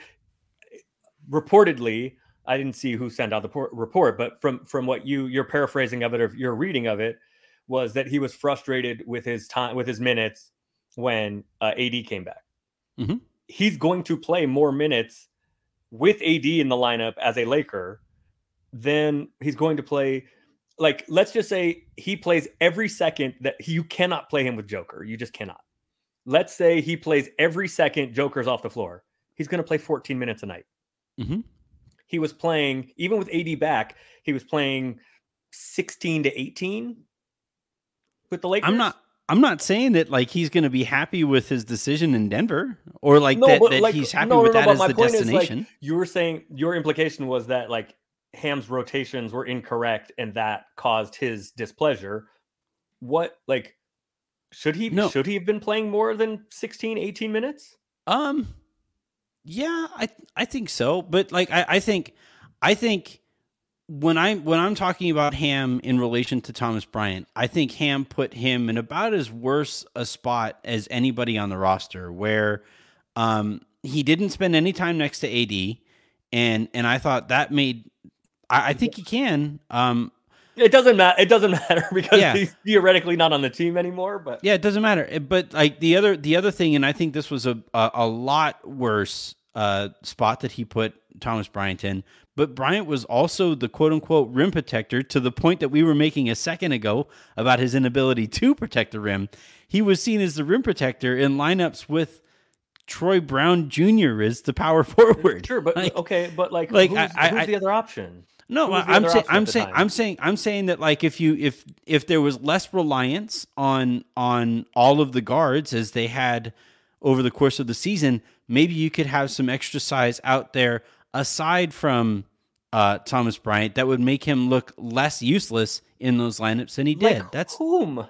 reportedly, I didn't see who sent out the por- report, but from from what you your paraphrasing of it or your reading of it was that he was frustrated with his time with his minutes when uh, AD came back. Mhm. He's going to play more minutes with AD in the lineup as a Laker than he's going to play. Like, let's just say he plays every second that you cannot play him with Joker. You just cannot. Let's say he plays every second Joker's off the floor. He's going to play 14 minutes a night. Mhm. He was playing, even with AD back, he was playing 16 to 18 with the Lakers. I'm not. I'm not saying that like he's going to be happy with his decision in Denver, or like No, that, that like, he's happy no, with no, that as the point is, like, destination. You were saying your implication was that like Ham's rotations were incorrect and that caused his displeasure. What like should he should he have been playing more than 16 18 minutes? Um, yeah, I I think so, but like I, I think I think when I when I'm talking about Ham in relation to Thomas Bryant, I think Ham put him in about as worse a spot as anybody on the roster, where um he didn't spend any time next to AD, and and I thought that made. I, I think he can. Um, it doesn't matter. It doesn't [laughs] matter because Yeah. he's theoretically not on the team anymore. But Yeah, it doesn't matter. But like the other the other thing, and I think this was a a, a lot worse uh, spot that he put Thomas Bryant on. But Bryant was also the quote unquote rim protector to the point that we were making a second ago about his inability to protect the rim. He was seen as the rim protector in lineups with Troy Brown Jr. as the power [laughs] forward. sure, but Like- okay, but like, like, who's, I- who's I- the other option? No, Who was the I'm saying I'm saying time? I'm saying I'm saying that like if you if if there was less reliance on on all of the guards as they had over the course of the season, maybe you could have some extra size out there aside from uh, Thomas Bryant that would make him look less useless in those lineups than he did. Like That's whom?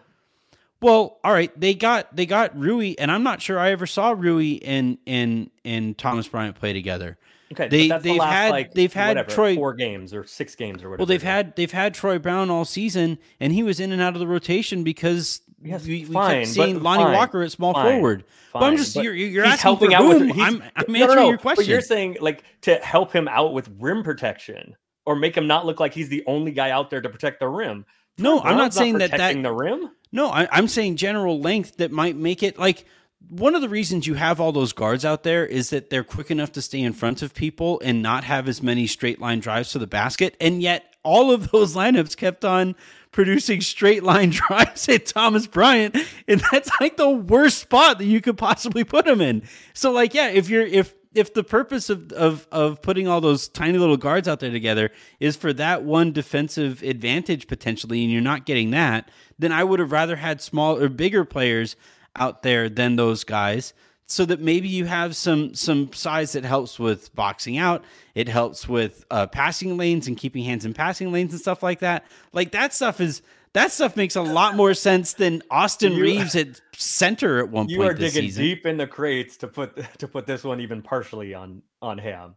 well, all right. They got they got Rui, and I'm not sure I ever saw Rui and and and Thomas Bryant play together. Okay, They- that's the had- like, they've had whatever, Troy- four games or six games or whatever. Well, they've had they've had Troy Brown all season, and he was in and out of the rotation because Yes, we, we fine, kept seeing but Lonnie fine, Walker at small fine, forward. but I'm just but you're you're asking helping for out whom. with. he's- I'm, I'm no, no, answering no, your question. But you're saying like to help him out with rim protection or make him not look like he's the only guy out there to protect the rim. no, I'm not saying that that protecting the rim. No, I, I'm saying general length that might make it like one of the reasons you have all those guards out there is that they're quick enough to stay in front of people and not have as many straight line drives to the basket. And yet, all of those [laughs] lineups kept on producing straight line [laughs] drives at Thomas Bryant, and that's like the worst spot that you could possibly put him in. So, like, yeah, if you're if if the purpose of, of of putting all those tiny little guards out there together is for that one defensive advantage potentially, and you're not getting that, then I would have rather had small or bigger players out there than those guys, so that maybe you have some some size that helps with boxing out. It helps with uh, passing lanes and keeping hands in passing lanes and stuff like that. Like that stuff is. That stuff makes a lot more sense than Austin [laughs] You- Reaves at center at one You point You are digging season. deep in the crates to put to put this one even partially on on Ham.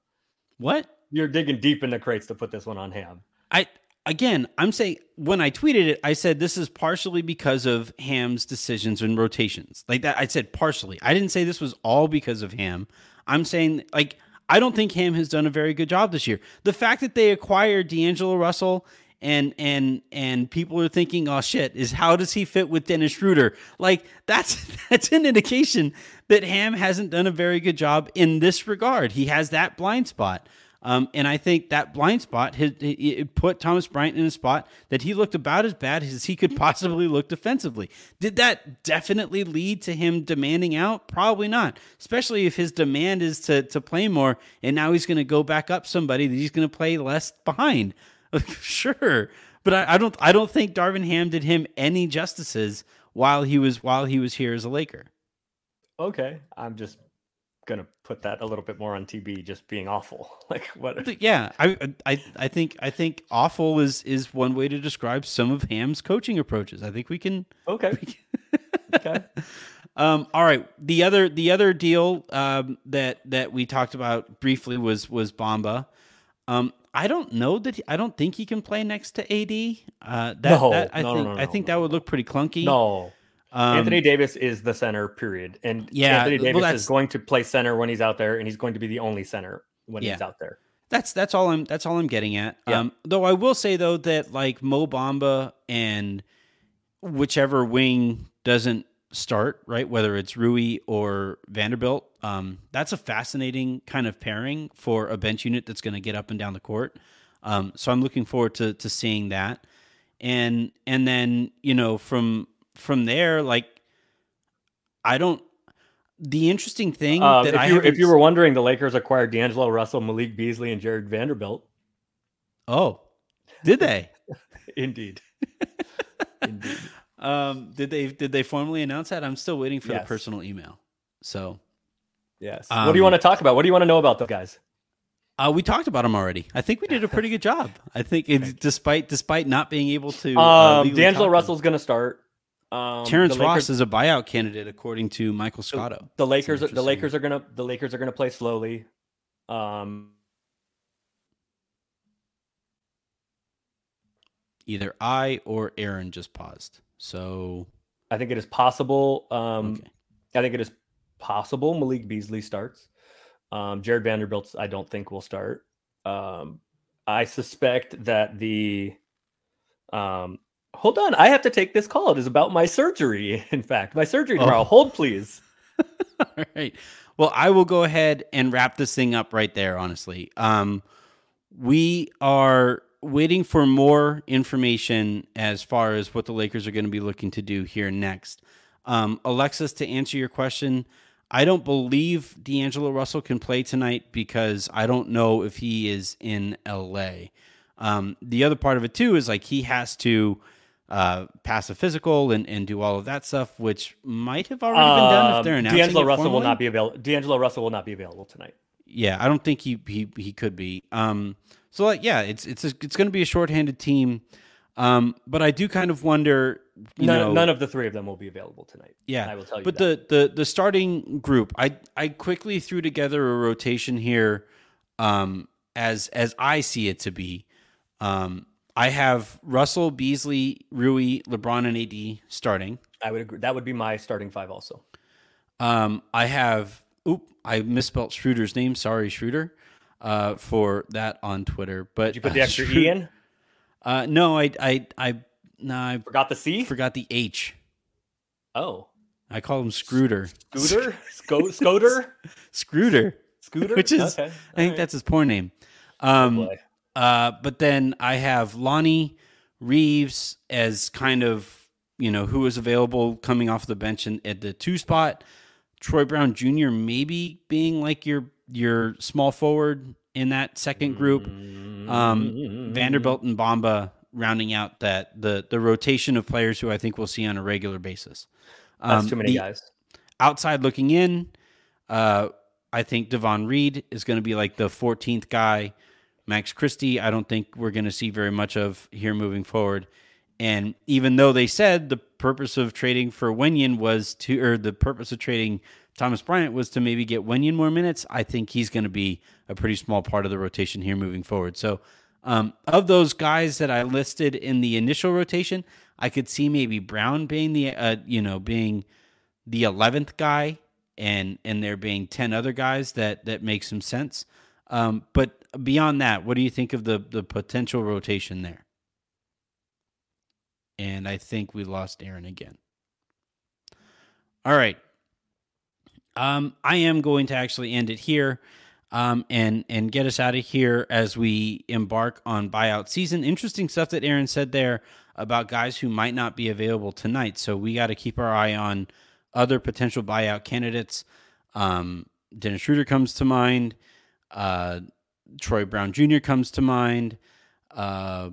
What? You're digging deep in the crates to put this one on Ham. I again, I'm saying when I tweeted it, I said this is partially because of Ham's decisions and rotations. Like that, I said partially. I didn't say this was all because of Ham. I'm saying like I don't think Ham has done a very good job this year. The fact that they acquired D'Angelo Russell and and and people are thinking, oh shit, is how does he fit with Dennis Schroeder? Like that's [laughs] that's an indication that Ham hasn't done a very good job in this regard. He has that blind spot. Um, and I think that blind spot has, it, it put Thomas Bryant in a spot that he looked about as bad as he could possibly look defensively. Did that definitely lead to him demanding out? Probably not. Especially if his demand is to to play more, and now he's going to go back up somebody that he's going to play less behind. [laughs] sure, but I, I don't. I don't think Darvin Ham did him any justices while he was while he was here as a Laker. Okay, I'm just gonna put that a little bit more on TB, just being awful. [laughs] Like what? Yeah, I, I, I think, I think awful is is one way to describe some of Ham's coaching approaches. I think we can. Okay, We can. okay. [laughs] Um, all right, the other, the other deal um, that that we talked about briefly was was Bamba. Um, I don't know that he, I don't think he can play next to AD. Uh, that, No, that I no, think no, I no, think no, that would look pretty clunky. No, um, Anthony Davis is the center. Period. And Yeah, Anthony Davis that's- is going to play center when he's out there, and he's going to be the only center when he's out there. That's that's all I'm that's all I'm getting at. Yeah. Um, though I will say though that like Mo Bamba and whichever wing doesn't start right, whether it's Rui or Vanderbilt, um, that's a fascinating kind of pairing for a bench unit that's going to get up and down the court. Um, so I'm looking forward to to seeing that, and and then you know from from there like I don't. The interesting thing Um, that if, I you, if you were wondering, the Lakers acquired D'Angelo Russell, Malik Beasley, and Jarred Vanderbilt. oh did they [laughs] Indeed. [laughs] Indeed. Um, did they did they formally announce that? I'm still waiting for the personal email. So Yes. what do you Um, want to talk about? What do you want to know about those guys? uh, we talked about them already. I think we did a pretty good job. I think it, despite despite not being able to. uh, Um, legally D'Angelo Russell's going to start. Um, Terrence the Ross is a buyout candidate according to Michael Scotto. the Lakers, the. Lakers are going to the Lakers are to play slowly. Um, Either I or Aaron just paused. So I think it is possible. Um, okay. I think it is possible Malik Beasley starts. Um, Jarred Vanderbilt, I don't think will start. Um, I suspect that the um, hold on, I have to take this call. It is about my surgery. [laughs] In fact, my surgery tomorrow. Oh. Hold, please. [laughs] All right. Well, I will go ahead and wrap this thing up right there. Honestly, um, we are waiting for more information as far as what the Lakers are going to be looking to do here next. Um, Alexis, to answer your question, I don't believe D'Angelo Russell can play tonight because I don't know if he is in LA. Um, the other part of it too is like he has to uh, pass a physical and, and do all of that stuff, which might have already been done if they're um, announcing D'Angelo Russell will not be available. D'Angelo Russell will not be available tonight. Yeah, I don't think he he he could be. Um, so like, yeah, it's it's a, it's going to be a shorthanded team. Um, but I do kind of wonder. none, know, none of the three of them will be available tonight. Yeah, I will tell you. But that. the the the starting group, I I quickly threw together a rotation here, um, as as I see it to be. Um, I have Russell, Beasley, Rui, LeBron, and AD starting. I would agree. That would be my starting five also. Um, I have. Oop! I misspelled Schroeder's name. Sorry, Schroeder, uh, for that on Twitter. But Did you put [laughs] the extra uh, E in? Uh, no, I, I, I, no, I forgot the C. Forgot the H. Oh, I call him Scooter. Scooter, [laughs] Sco- Scooter, Scooter, Scooter, [laughs] which is okay. I think right. that's his porn name. Um, oh uh, but then I have Lonnie Reaves as kind of you know who is available coming off the bench in, at the two spot. Troy Brown Jr. maybe being like your your small forward in that second group. Um, Vanderbilt and Bamba rounding out that the the rotation of players who I think we'll see on a regular basis. Um, That's too many guys. Outside looking in, uh, I think Davon Reed is going to be like the 14th guy. Max Christie, I don't think we're going to see very much of here moving forward. And even though they said the purpose of trading for Wenyen was to, or the purpose of trading Thomas Bryant was to maybe get Wenyen more minutes. I think he's going to be a pretty small part of the rotation here moving forward. So, um, of those guys that I listed in the initial rotation, I could see maybe Brown being the uh, you know being the eleventh guy, and and there being ten other guys that that makes some sense. Um, but beyond that, what do you think of the the potential rotation there? And I think we lost Aaron again. All right, um, I am going to actually end it here. Um, and and get us out of here as we embark on buyout season. Interesting stuff that Aaron said there about guys who might not be available tonight. So we got to keep our eye on other potential buyout candidates. Um, Dennis Schroeder comes to mind. Uh, Troy Brown Jr. comes to mind. Uh,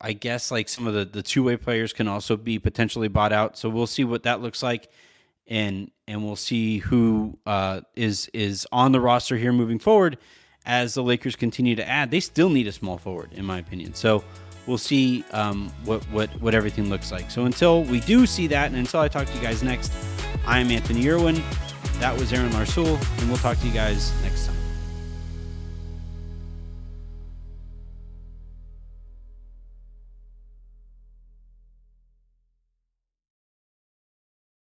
I guess like some of the, the two way players can also be potentially bought out. So we'll see what that looks like and and we'll see who uh, is is on the roster here moving forward as the Lakers continue to add. They still need a small forward, in my opinion. So we'll see um, what what what everything looks like. So until we do see that, and until I talk to you guys next, I'm Anthony Irwin. That was Aaron Larsuel, and we'll talk to you guys next time.